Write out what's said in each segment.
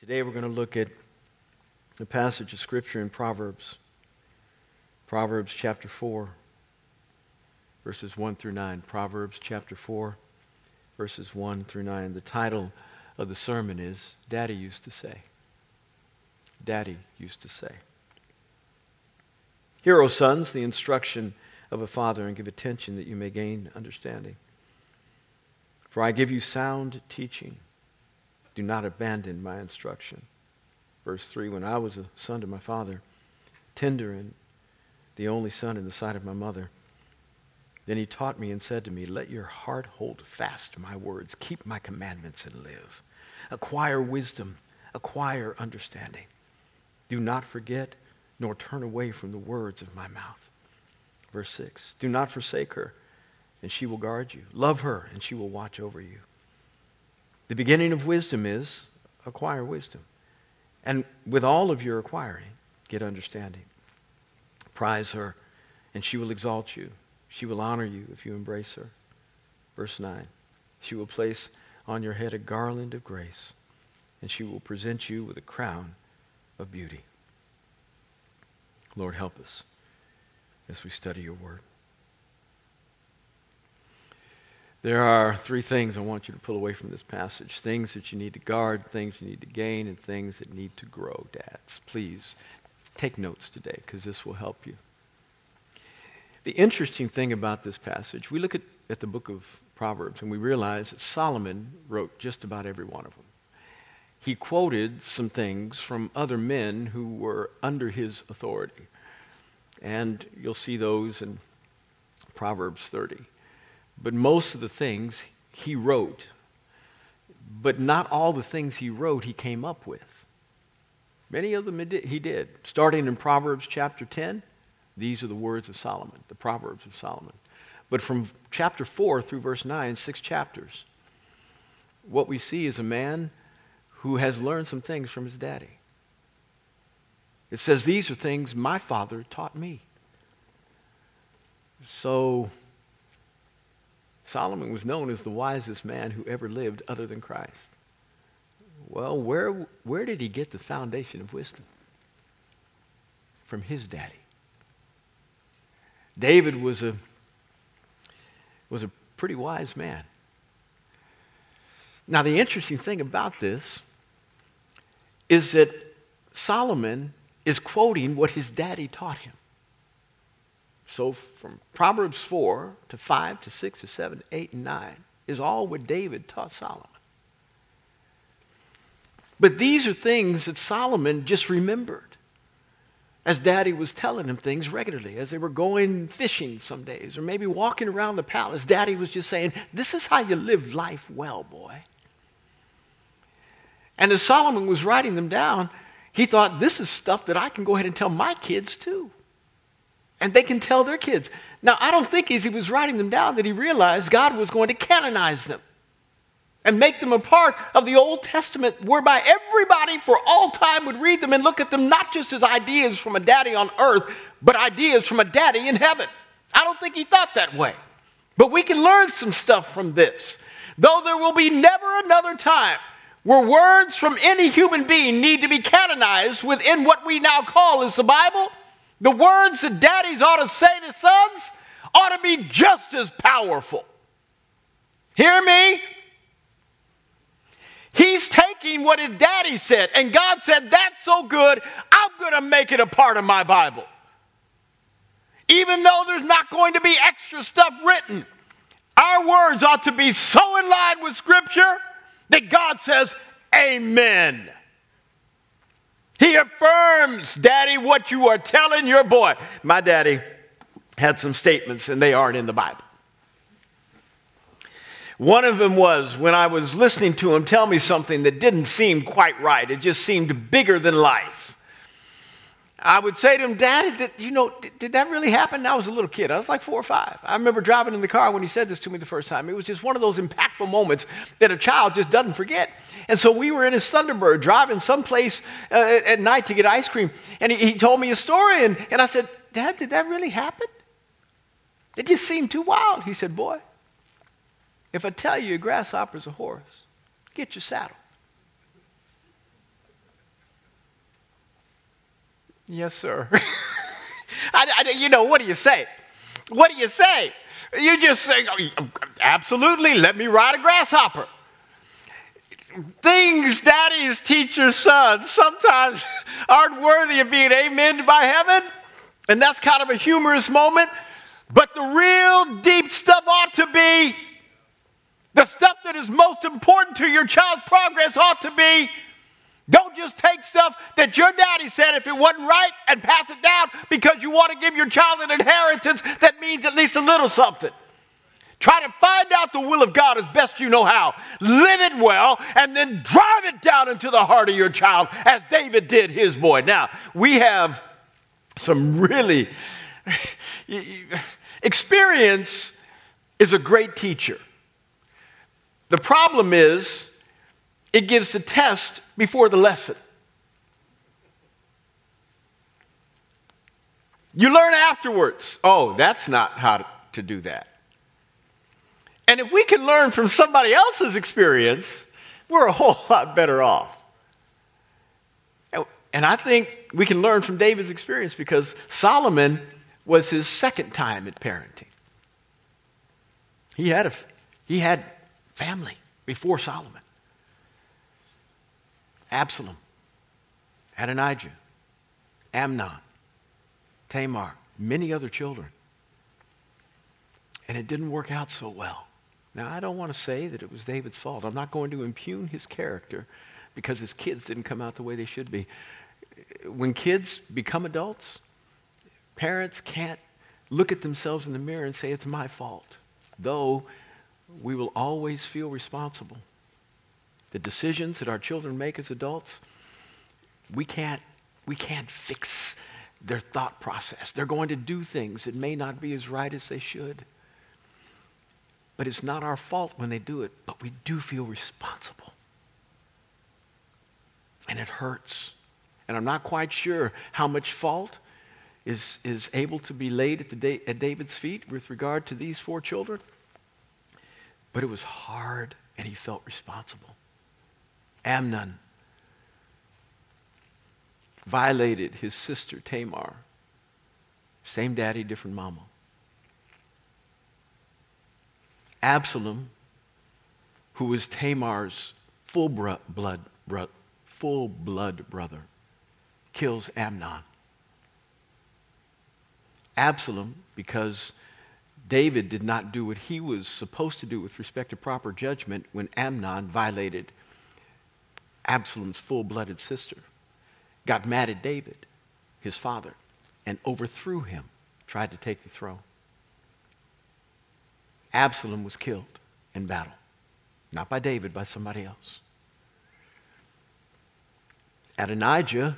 Today we're going to look at a passage of Scripture in Proverbs. Proverbs chapter 4, verses 1 through 9. Proverbs chapter 4, verses 1 through 9. The title of the sermon is Daddy Used to Say. Daddy used to say. Hear, O sons, the instruction of a father, and give attention that you may gain understanding. For I give you sound teaching. Do not abandon my instruction. Verse 3 When I was a son to my father, tender and the only son in the sight of my mother, then he taught me and said to me, Let your heart hold fast my words, keep my commandments and live. Acquire wisdom, acquire understanding. Do not forget nor turn away from the words of my mouth. Verse 6 Do not forsake her, and she will guard you. Love her, and she will watch over you. The beginning of wisdom is acquire wisdom. And with all of your acquiring, get understanding. Prize her, and she will exalt you. She will honor you if you embrace her. Verse 9 She will place on your head a garland of grace, and she will present you with a crown of beauty. Lord, help us as we study your word. There are three things I want you to pull away from this passage things that you need to guard, things you need to gain, and things that need to grow, dads. Please take notes today because this will help you. The interesting thing about this passage, we look at, at the book of Proverbs and we realize that Solomon wrote just about every one of them. He quoted some things from other men who were under his authority. And you'll see those in Proverbs 30. But most of the things he wrote, but not all the things he wrote he came up with. Many of them he did. Starting in Proverbs chapter 10, these are the words of Solomon, the Proverbs of Solomon. But from chapter 4 through verse 9, six chapters, what we see is a man who has learned some things from his daddy. It says, These are things my father taught me. So Solomon was known as the wisest man who ever lived other than Christ. Well, where, where did he get the foundation of wisdom? From his daddy. David was a, was a pretty wise man. Now, the interesting thing about this is that Solomon is quoting what his daddy taught him. So from Proverbs 4 to 5 to 6 to 7 to 8 and 9 is all what David taught Solomon. But these are things that Solomon just remembered as daddy was telling him things regularly as they were going fishing some days or maybe walking around the palace. Daddy was just saying, This is how you live life well, boy. And as Solomon was writing them down, he thought, This is stuff that I can go ahead and tell my kids too and they can tell their kids. Now, I don't think as he was writing them down that he realized God was going to canonize them and make them a part of the Old Testament, whereby everybody for all time would read them and look at them not just as ideas from a daddy on earth, but ideas from a daddy in heaven. I don't think he thought that way. But we can learn some stuff from this. Though there will be never another time where words from any human being need to be canonized within what we now call as the Bible, the words that daddies ought to say to sons ought to be just as powerful. Hear me? He's taking what his daddy said, and God said, That's so good, I'm going to make it a part of my Bible. Even though there's not going to be extra stuff written, our words ought to be so in line with Scripture that God says, Amen. He affirms, Daddy, what you are telling your boy. My daddy had some statements, and they aren't in the Bible. One of them was when I was listening to him tell me something that didn't seem quite right. It just seemed bigger than life. I would say to him, Dad, did, you know, did, did, that really happen? I was a little kid. I was like four or five. I remember driving in the car when he said this to me the first time. It was just one of those impactful moments that a child just doesn't forget. And so we were in his Thunderbird driving someplace uh, at, at night to get ice cream. And he, he told me a story. And, and I said, Dad, did that really happen? It just seemed too wild. He said, Boy, if I tell you a grasshopper's a horse, get your saddle. Yes, sir. I, I, you know, what do you say? What do you say? You just say, oh, absolutely, let me ride a grasshopper. Things daddies teach your sons sometimes aren't worthy of being amened by heaven. And that's kind of a humorous moment. But the real deep stuff ought to be the stuff that is most important to your child's progress ought to be don't just take stuff that your daddy said if it wasn't right and pass it down because you want to give your child an inheritance that means at least a little something. Try to find out the will of God as best you know how. Live it well and then drive it down into the heart of your child as David did his boy. Now, we have some really experience is a great teacher. The problem is it gives the test before the lesson. You learn afterwards. Oh, that's not how to do that. And if we can learn from somebody else's experience, we're a whole lot better off. And I think we can learn from David's experience because Solomon was his second time at parenting. He had, a, he had family before Solomon. Absalom, Adonijah, Amnon, Tamar, many other children. And it didn't work out so well. Now, I don't want to say that it was David's fault. I'm not going to impugn his character because his kids didn't come out the way they should be. When kids become adults, parents can't look at themselves in the mirror and say, it's my fault, though we will always feel responsible the decisions that our children make as adults, we can't, we can't fix their thought process. They're going to do things that may not be as right as they should. But it's not our fault when they do it, but we do feel responsible. And it hurts. And I'm not quite sure how much fault is, is able to be laid at, the, at David's feet with regard to these four children. But it was hard, and he felt responsible. Amnon violated his sister Tamar. Same daddy, different mama. Absalom, who was Tamar's full blood, blood, full blood brother, kills Amnon. Absalom, because David did not do what he was supposed to do with respect to proper judgment when Amnon violated Absalom's full blooded sister, got mad at David, his father, and overthrew him, tried to take the throne. Absalom was killed in battle. Not by David, by somebody else. Adonijah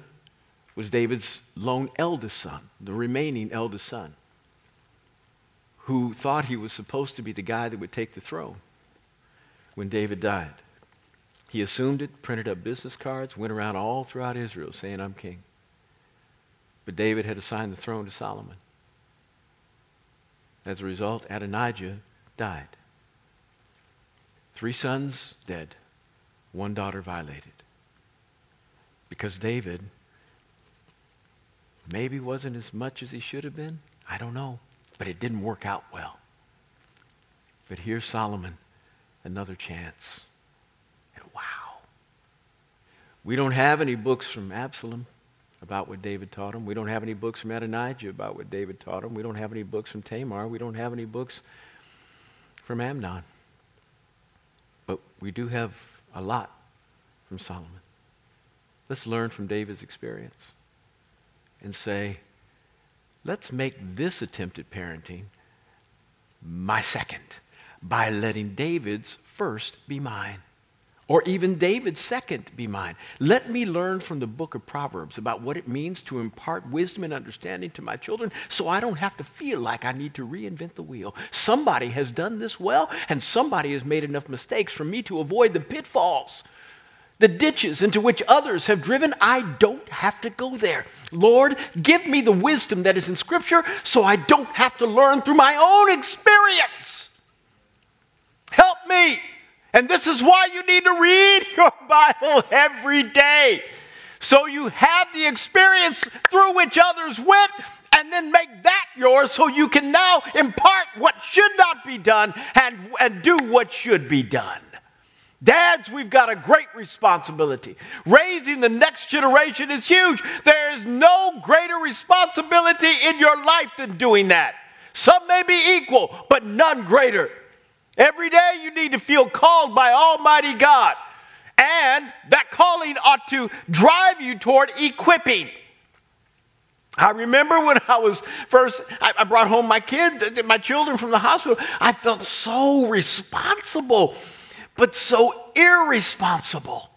was David's lone eldest son, the remaining eldest son, who thought he was supposed to be the guy that would take the throne when David died. He assumed it, printed up business cards, went around all throughout Israel saying, I'm king. But David had assigned the throne to Solomon. As a result, Adonijah died. Three sons dead, one daughter violated. Because David maybe wasn't as much as he should have been. I don't know. But it didn't work out well. But here's Solomon, another chance. We don't have any books from Absalom about what David taught him. We don't have any books from Adonijah about what David taught him. We don't have any books from Tamar. We don't have any books from Amnon. But we do have a lot from Solomon. Let's learn from David's experience and say, let's make this attempt at parenting my second by letting David's first be mine or even David's second be mine. Let me learn from the book of Proverbs about what it means to impart wisdom and understanding to my children so I don't have to feel like I need to reinvent the wheel. Somebody has done this well, and somebody has made enough mistakes for me to avoid the pitfalls. The ditches into which others have driven, I don't have to go there. Lord, give me the wisdom that is in Scripture so I don't have to learn through my own experience. Help me and this is why you need to read your Bible every day So you have the experience through which others went, and then make that yours so you can now impart what should not be done and, and do what should be done. Dads, we've got a great responsibility. Raising the next generation is huge. There is no greater responsibility in your life than doing that. Some may be equal, but none greater. Every day you need to feel called by Almighty God. And that calling ought to drive you toward equipping. I remember when I was first, I, brought home my kids, my children from the hospital. I felt so responsible, but so irresponsible.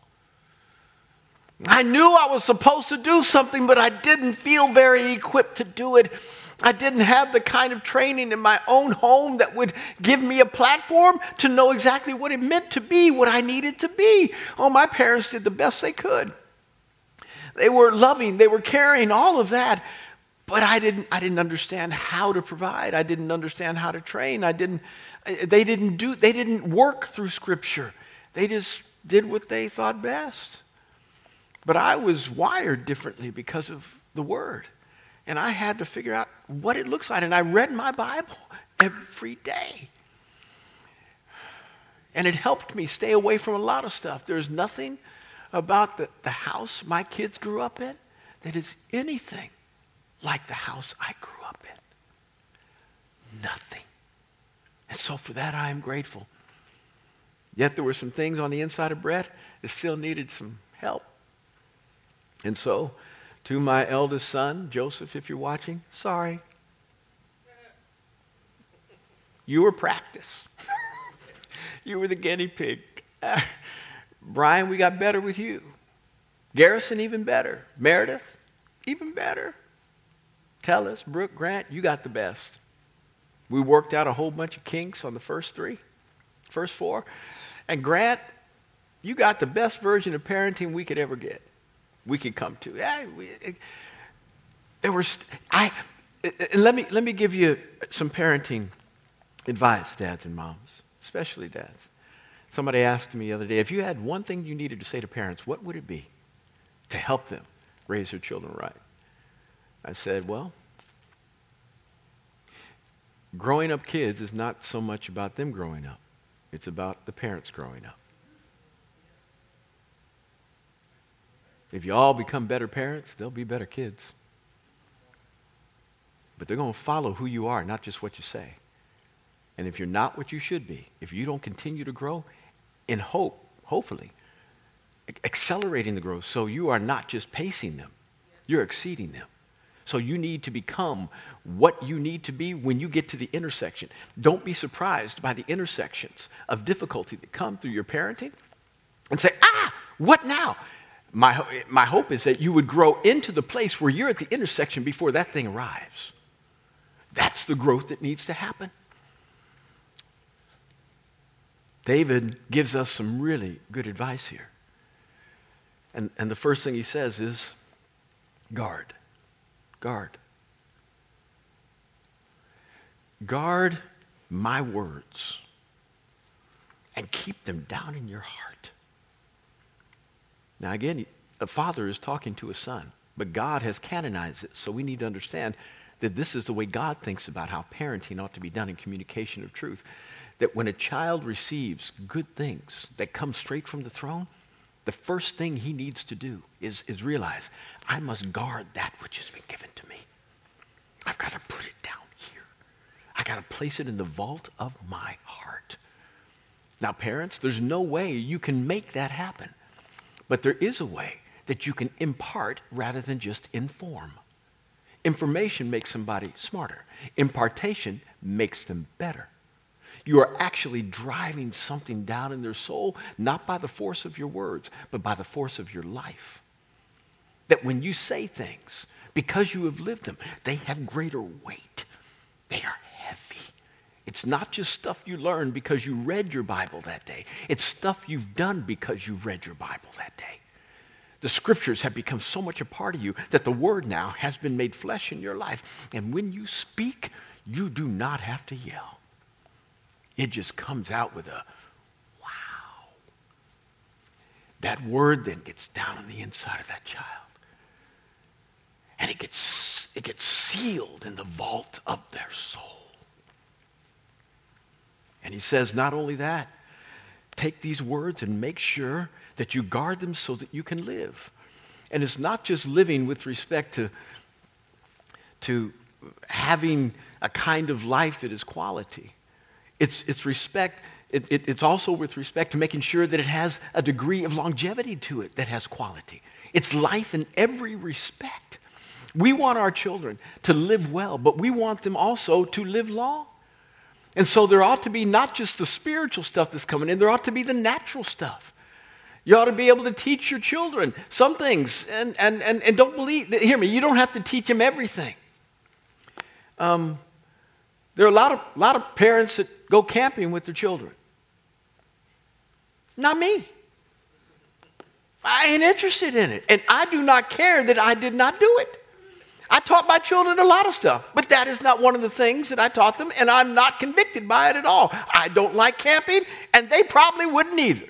I knew I was supposed to do something, but I didn't feel very equipped to do it. I didn't have the kind of training in my own home that would give me a platform to know exactly what it meant to be what I needed to be. Oh, my parents did the best they could. They were loving, they were caring, all of that. But I didn't, I didn't understand how to provide. I didn't understand how to train. I didn't, they didn't do, they didn't work through scripture. They just did what they thought best. But I was wired differently because of the word. And I had to figure out what it looks like. And I read my Bible every day. And it helped me stay away from a lot of stuff. There's nothing about the, the house my kids grew up in that is anything like the house I grew up in. Nothing. And so for that I am grateful. Yet there were some things on the inside of Brett that still needed some help. And so to my eldest son, Joseph, if you're watching, sorry. You were practice. you were the guinea pig. Brian, we got better with you. Garrison, even better. Meredith, even better. Tell us, Brooke, Grant, you got the best. We worked out a whole bunch of kinks on the first three, first four. And Grant, you got the best version of parenting we could ever get we could come to. Yeah, we, there were st- I. And let me let me give you some parenting advice, dads and moms, especially dads. Somebody asked me the other day, if you had one thing you needed to say to parents, what would it be to help them raise their children right? I said, well, growing up kids is not so much about them growing up. It's about the parents growing up. If you all become better parents, they'll be better kids. But they're going to follow who you are, not just what you say. And if you're not what you should be, if you don't continue to grow in hope, hopefully, accelerating the growth so you are not just pacing them, you're exceeding them. So you need to become what you need to be when you get to the intersection. Don't be surprised by the intersections of difficulty that come through your parenting and say, ah, what now? My, my hope is that you would grow into the place where you're at the intersection before that thing arrives. That's the growth that needs to happen. David gives us some really good advice here. And, and the first thing he says is guard. Guard. Guard my words and keep them down in your heart. Now, again, a father is talking to a son, but God has canonized it, so we need to understand that this is the way God thinks about how parenting ought to be done in communication of truth. That when a child receives good things that come straight from the throne, the first thing he needs to do is, is realize, I must guard that which has been given to me. I've got to put it down here. I got to place it in the vault of my heart. Now, parents, there's no way you can make that happen. But there is a way that you can impart rather than just inform. Information makes somebody smarter, impartation makes them better. You are actually driving something down in their soul, not by the force of your words, but by the force of your life. That when you say things, because you have lived them, they have greater weight. They are. It's not just stuff you learned because you read your Bible that day. It's stuff you've done because you've read your Bible that day. The scriptures have become so much a part of you that the word now has been made flesh in your life. And when you speak, you do not have to yell. It just comes out with a wow. that word then gets down on the inside of that child. And it gets, it gets sealed in the vault of their soul. And he says, not only that, take these words and make sure that you guard them so that you can live. And it's not just living with respect to, to having a kind of life that is quality. It's, it's respect, it, it, it's also with respect to making sure that it has a degree of longevity to it that has quality. It's life in every respect. We want our children to live well, but we want them also to live long. And so there ought to be not just the spiritual stuff that's coming in, there ought to be the natural stuff. You ought to be able to teach your children some things. And, and, and, and don't believe, hear me, you don't have to teach them everything. Um, there are a lot of, lot of parents that go camping with their children. Not me. I ain't interested in it. And I do not care that I did not do it. I taught my children a lot of stuff, but that is not one of the things that I taught them, and I'm not convicted by it at all. I don't like camping, and they probably wouldn't either.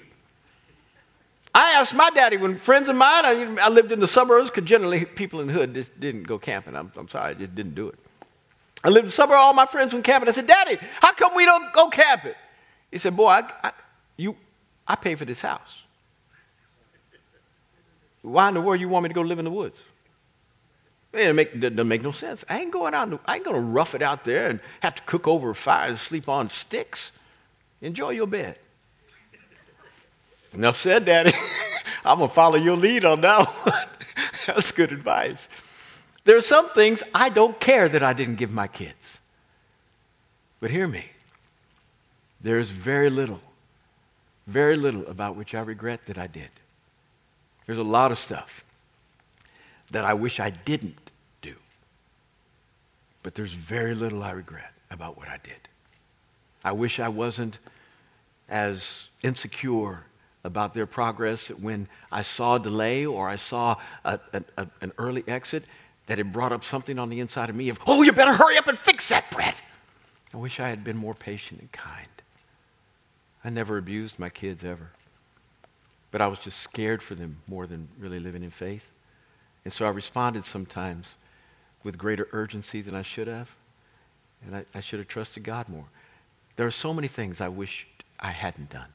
I asked my daddy when friends of mine, I, I lived in the suburbs because generally people in the hood just didn't go camping. I'm, I'm sorry, I just didn't do it. I lived in the suburbs, all my friends went camping. I said, Daddy, how come we don't go camping? He said, Boy, I, I, you, I pay for this house. Why in the world you want me to go live in the woods? It make, doesn't make no sense. I ain't going out. I ain't going to rough it out there and have to cook over a fire and sleep on sticks. Enjoy your bed. Enough said, Daddy. I'm going to follow your lead on that one. That's good advice. There are some things I don't care that I didn't give my kids. But hear me. There is very little, very little about which I regret that I did. There's a lot of stuff that I wish I didn't. But there's very little I regret about what I did. I wish I wasn't as insecure about their progress when I saw a delay or I saw a, a, a, an early exit, that it brought up something on the inside of me of, oh, you better hurry up and fix that, Brett. I wish I had been more patient and kind. I never abused my kids ever. But I was just scared for them more than really living in faith. And so I responded sometimes with greater urgency than I should have. And I, I should have trusted God more. There are so many things I wish I hadn't done.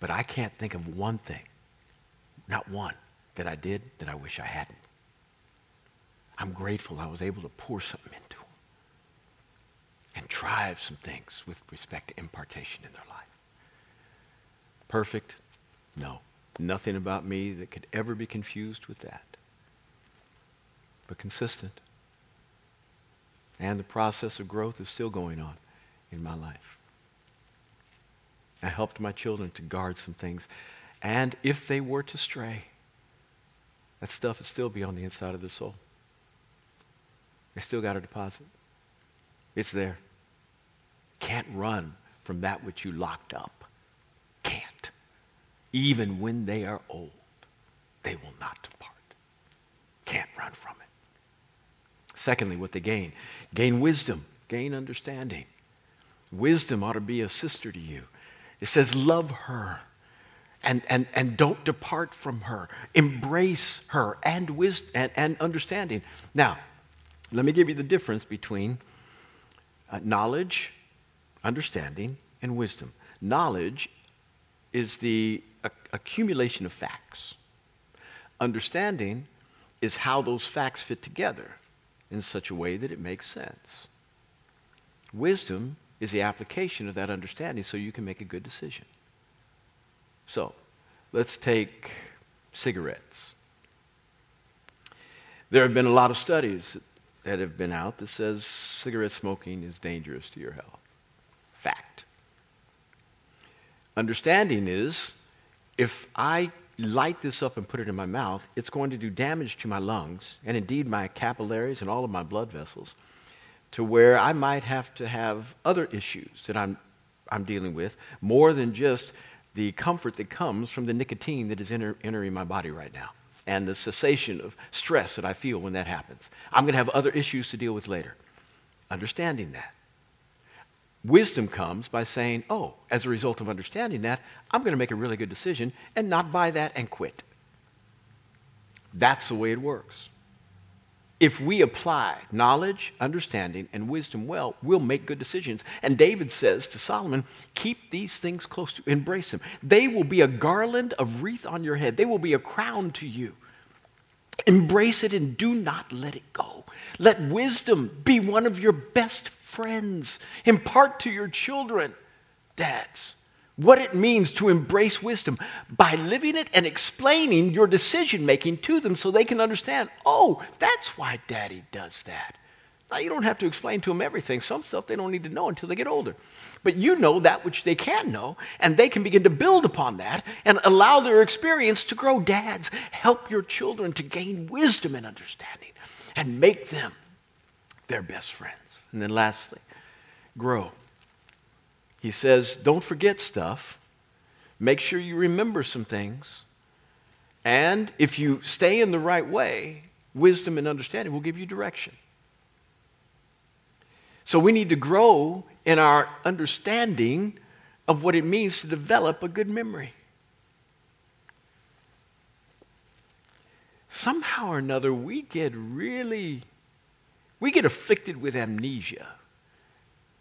But I can't think of one thing, not one, that I did that I wish I hadn't. I'm grateful I was able to pour something into them and drive some things with respect to impartation in their life. Perfect? No. Nothing about me that could ever be confused with that. But consistent. And the process of growth is still going on in my life. I helped my children to guard some things. And if they were to stray, that stuff would still be on the inside of their soul. They still got a deposit. It's there. Can't run from that which you locked up. Can't. Even when they are old, they will not depart. Can't run from it. Secondly, what they gain gain wisdom, gain understanding. Wisdom ought to be a sister to you. It says, love her and, and, and don't depart from her. Embrace her and, wisdom, and, and understanding. Now, let me give you the difference between uh, knowledge, understanding, and wisdom. Knowledge is the accumulation of facts. Understanding is how those facts fit together in such a way that it makes sense. Wisdom is the application of that understanding so you can make a good decision. So, let's take cigarettes. There have been a lot of studies that have been out that says cigarette smoking is dangerous to your health. Fact. Understanding is if I light this up and put it in my mouth, it's going to do damage to my lungs and indeed my capillaries and all of my blood vessels to where I might have to have other issues that I'm, I'm dealing with more than just the comfort that comes from the nicotine that is enter, entering my body right now and the cessation of stress that I feel when that happens. I'm going to have other issues to deal with later. Understanding that. Wisdom comes by saying, oh, as a result of understanding that, I'm going to make a really good decision and not buy that and quit. That's the way it works. If we apply knowledge, understanding, and wisdom well, we'll make good decisions. And David says to Solomon, keep these things close to, you, embrace them. They will be a garland of wreath on your head. They will be a crown to you. Embrace it and do not let it go. Let wisdom be one of your best friends. Impart to your children, dads, what it means to embrace wisdom by living it and explaining your decision making to them so they can understand, oh, that's why daddy does that. Now, you don't have to explain to them everything. Some stuff they don't need to know until they get older. But you know that which they can know, and they can begin to build upon that and allow their experience to grow. Dads, help your children to gain wisdom and understanding and make them their best friends. And then lastly, grow. He says, don't forget stuff. Make sure you remember some things. And if you stay in the right way, wisdom and understanding will give you direction. So we need to grow in our understanding of what it means to develop a good memory. Somehow or another, we get really we get afflicted with amnesia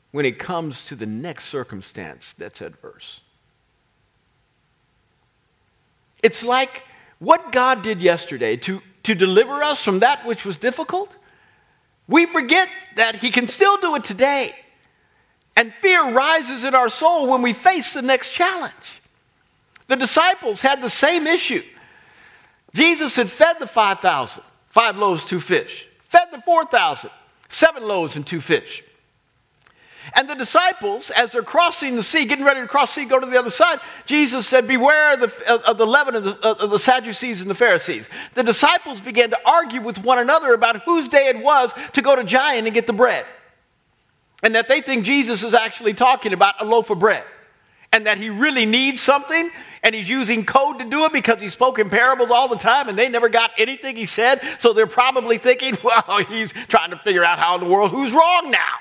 when it comes to the next circumstance that's adverse. It's like what God did yesterday to, to deliver us from that which was difficult. We forget that He can still do it today. And fear rises in our soul when we face the next challenge. The disciples had the same issue. Jesus had fed the 5,000, five loaves, two fish fed the 4,000, seven loaves and two fish. And the disciples, as they're crossing the sea, getting ready to cross the sea, go to the other side, Jesus said, Beware of the, of the leaven of the, of the Sadducees and the Pharisees. The disciples began to argue with one another about whose day it was to go to Giant and get the bread. And that they think Jesus is actually talking about a loaf of bread. And that he really needs something and he's using code to do it because he spoke in parables all the time and they never got anything he said. So they're probably thinking, well, he's trying to figure out how in the world who's wrong now.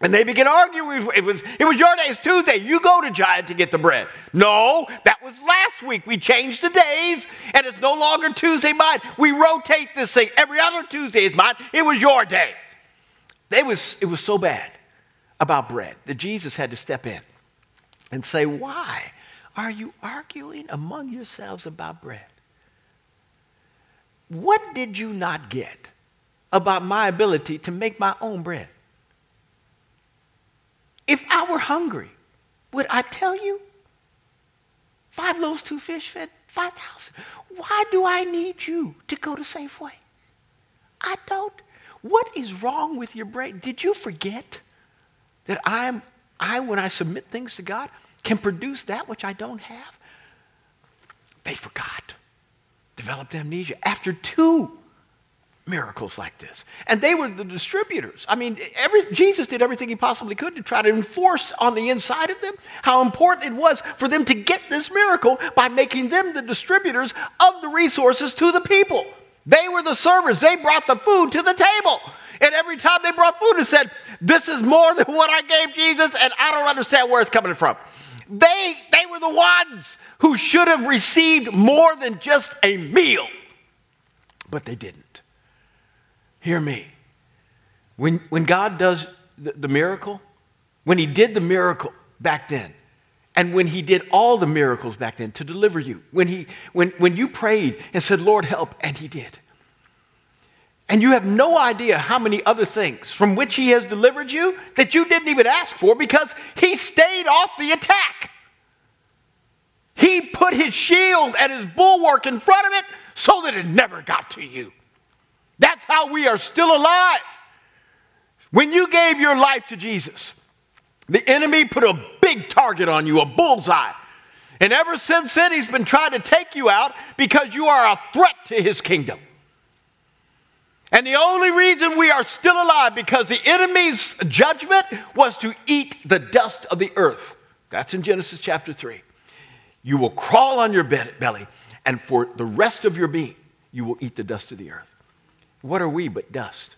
And they begin arguing. It was, it was your day. It's Tuesday. You go to Giant to get the bread. No, that was last week. We changed the days, and it's no longer Tuesday mine. We rotate this thing. Every other Tuesday is mine. It was your day. They was, it was so bad about bread that Jesus had to step in and say, Why? Are you arguing among yourselves about bread? What did you not get about my ability to make my own bread? If I were hungry, would I tell you? Five loaves, two fish fed 5,000. Why do I need you to go to Safeway? I don't. What is wrong with your brain? Did you forget that I'm, I, when I submit things to God, can produce that which I don't have? They forgot. Developed amnesia after two miracles like this. And they were the distributors. I mean, every, Jesus did everything he possibly could to try to enforce on the inside of them how important it was for them to get this miracle by making them the distributors of the resources to the people. They were the servers. They brought the food to the table. And every time they brought food, it said, This is more than what I gave Jesus, and I don't understand where it's coming from. They, they were the ones who should have received more than just a meal, but they didn't. Hear me. When, when God does the, the miracle, when He did the miracle back then, and when he did all the miracles back then to deliver you, when, he, when, when you prayed and said, Lord, help, and he did. And you have no idea how many other things from which he has delivered you that you didn't even ask for because he stayed off the attack. He put his shield and his bulwark in front of it so that it never got to you. That's how we are still alive. When you gave your life to Jesus, the enemy put a big target on you, a bullseye. And ever since then, he's been trying to take you out because you are a threat to his kingdom. And the only reason we are still alive because the enemy's judgment was to eat the dust of the earth. That's in Genesis chapter 3. You will crawl on your belly, and for the rest of your being, you will eat the dust of the earth. What are we but dust?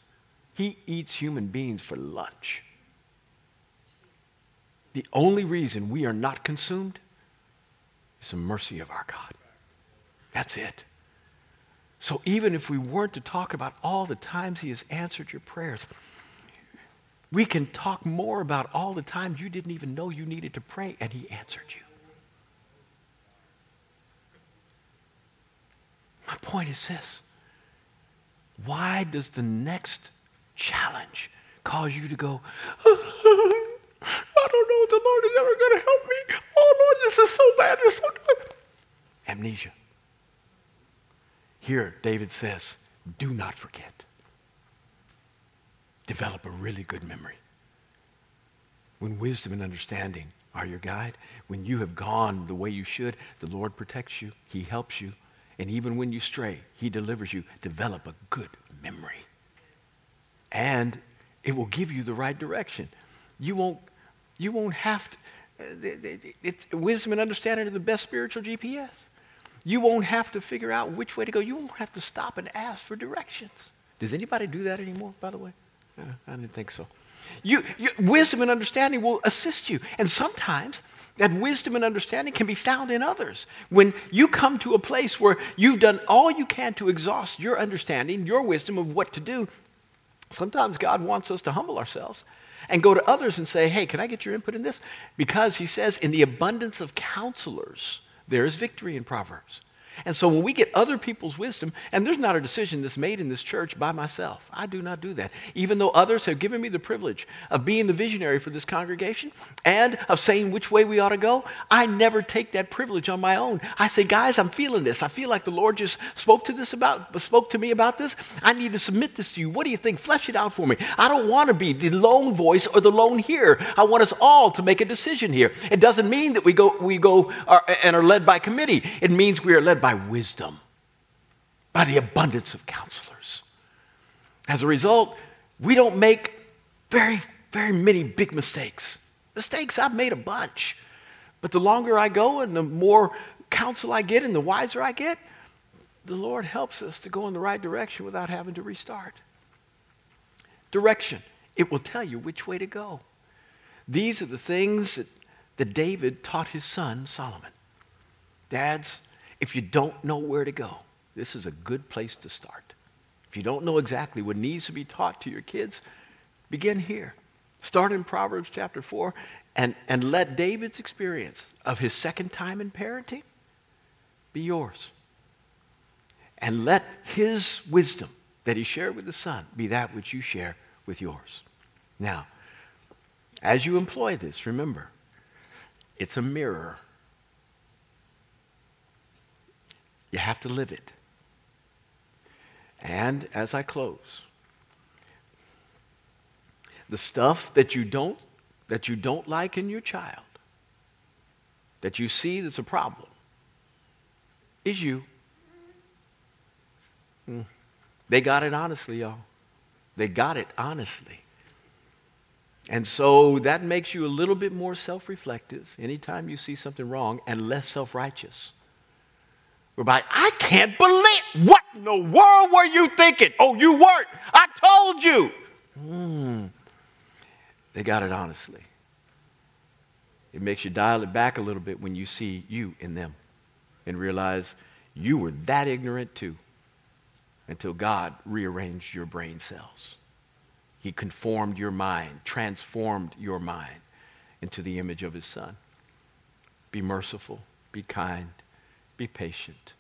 He eats human beings for lunch. The only reason we are not consumed is the mercy of our God. That's it. So even if we weren't to talk about all the times He has answered your prayers, we can talk more about all the times you didn't even know you needed to pray and He answered you. My point is this why does the next challenge cause you to go, I don't know if the Lord is ever going to help me. Oh, Lord, this is so bad. It's so bad. Amnesia. Here, David says, do not forget. Develop a really good memory. When wisdom and understanding are your guide, when you have gone the way you should, the Lord protects you, He helps you, and even when you stray, He delivers you. Develop a good memory. And it will give you the right direction. You won't, you won't have to. Uh, it, it, wisdom and understanding are the best spiritual GPS. You won't have to figure out which way to go. You won't have to stop and ask for directions. Does anybody do that anymore, by the way? Uh, I didn't think so. You, you, wisdom and understanding will assist you. And sometimes that wisdom and understanding can be found in others. When you come to a place where you've done all you can to exhaust your understanding, your wisdom of what to do, sometimes God wants us to humble ourselves and go to others and say, hey, can I get your input in this? Because he says, in the abundance of counselors, there is victory in Proverbs. And so when we get other people's wisdom, and there's not a decision that's made in this church by myself. I do not do that. Even though others have given me the privilege of being the visionary for this congregation and of saying which way we ought to go, I never take that privilege on my own. I say, guys, I'm feeling this. I feel like the Lord just spoke to this about spoke to me about this. I need to submit this to you. What do you think? Flesh it out for me. I don't want to be the lone voice or the lone hearer. I want us all to make a decision here. It doesn't mean that we go we go are, uh, and are led by committee. It means we are led by wisdom, by the abundance of counselors. As a result, we don't make very, very many big mistakes. Mistakes, I've made a bunch. But the longer I go and the more counsel I get and the wiser I get, the Lord helps us to go in the right direction without having to restart. Direction. It will tell you which way to go. These are the things that, that David taught his son Solomon. Dads, if you don't know where to go, this is a good place to start. If you don't know exactly what needs to be taught to your kids, begin here. Start in Proverbs chapter 4 and, and let David's experience of his second time in parenting be yours. And let his wisdom that he shared with the son be that which you share with yours. Now, as you employ this, remember, it's a mirror You have to live it. And as I close, the stuff that you don't that you don't like in your child, that you see that's a problem, is you. Mm. They got it honestly, y'all. They got it honestly. And so that makes you a little bit more self reflective anytime you see something wrong and less self righteous. Whereby, I can't believe, what in the world were you thinking? Oh, you weren't. I told you. Hmm. They got it honestly. It makes you dial it back a little bit when you see you in them and realize you were that ignorant too until God rearranged your brain cells. He conformed your mind, transformed your mind into the image of his son. Be merciful, be kind, be patient,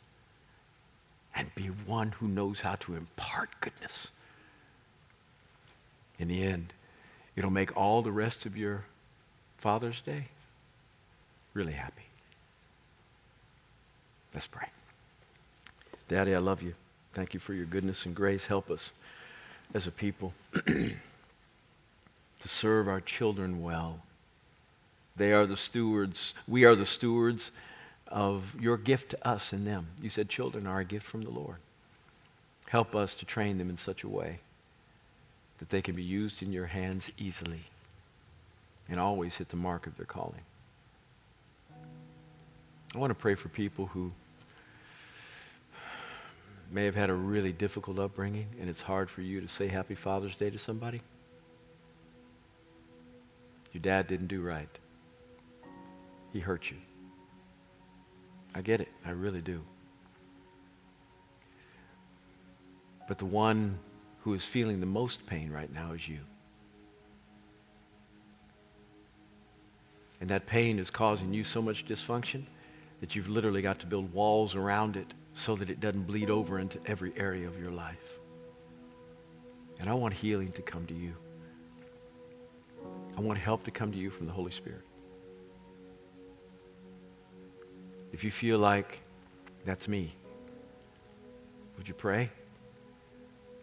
and be one who knows how to impart goodness. In the end, it'll make all the rest of your Father's Day really happy. Let's pray. Daddy, I love you. Thank you for your goodness and grace. Help us as a people to serve our children well. They are the stewards. We are the stewards of your gift to us and them. You said children are a gift from the Lord. Help us to train them in such a way that they can be used in your hands easily and always hit the mark of their calling. I want to pray for people who may have had a really difficult upbringing and it's hard for you to say Happy Father's Day to somebody. Your dad didn't do right. He hurt you. I get it. I really do. But the one who is feeling the most pain right now is you. And that pain is causing you so much dysfunction that you've literally got to build walls around it so that it doesn't bleed over into every area of your life. And I want healing to come to you. I want help to come to you from the Holy Spirit. If you feel like that's me, would you pray?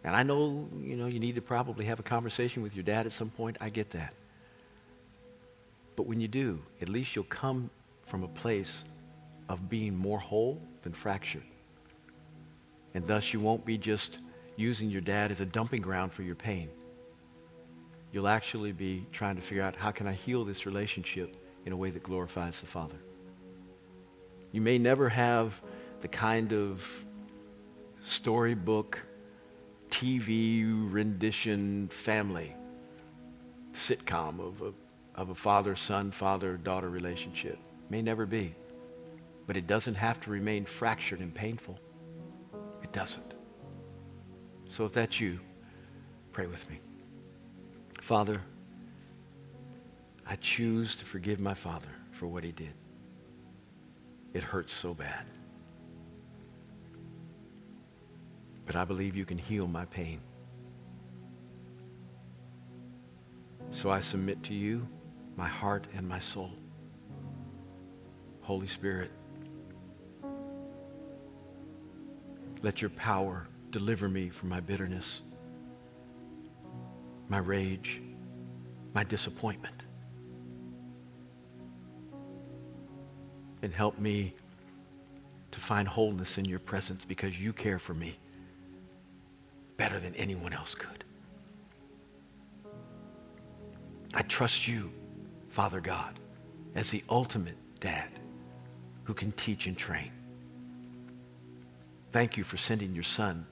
And I know, you know, you need to probably have a conversation with your dad at some point. I get that. But when you do, at least you'll come from a place of being more whole than fractured. And thus you won't be just using your dad as a dumping ground for your pain. You'll actually be trying to figure out how can I heal this relationship in a way that glorifies the Father. You may never have the kind of storybook, TV rendition family sitcom of a of a father son, father daughter relationship. May never be. But it doesn't have to remain fractured and painful. It doesn't. So if that's you, pray with me. Father, I choose to forgive my father for what he did. It hurts so bad. But I believe you can heal my pain. So I submit to you my heart and my soul. Holy Spirit, let your power deliver me from my bitterness, my rage, my disappointment. And help me to find wholeness in your presence because you care for me better than anyone else could. I trust you Father God as the ultimate dad who can teach and train. Thank you for sending your son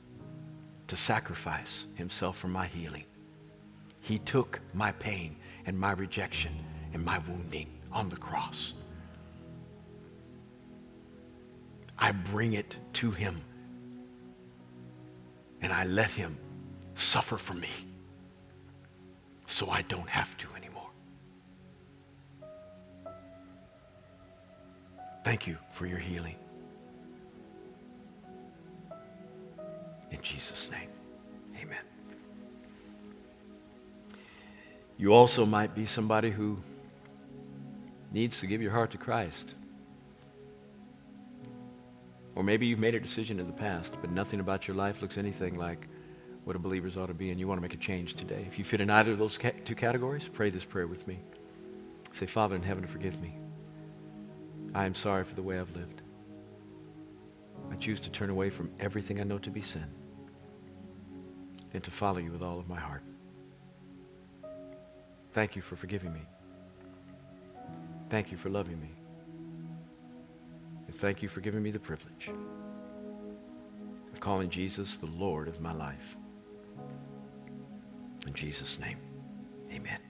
to sacrifice himself for my healing. He took my pain and my rejection and my wounding on the cross. I bring it to him and I let him suffer for me so I don't have to anymore. Thank you for your healing. In Jesus' name, amen. You also might be somebody who needs to give your heart to Christ. Or maybe you've made a decision in the past, but nothing about your life looks anything like what a believer's ought to be, and you want to make a change today. If you fit in either of those ca- two categories, pray this prayer with me. Say, Father in heaven, forgive me. I am sorry for the way I've lived. I choose to turn away from everything I know to be sin and to follow you with all of my heart. Thank you for forgiving me. Thank you for loving me. Thank you for giving me the privilege of calling Jesus the Lord of my life. In Jesus' name, amen.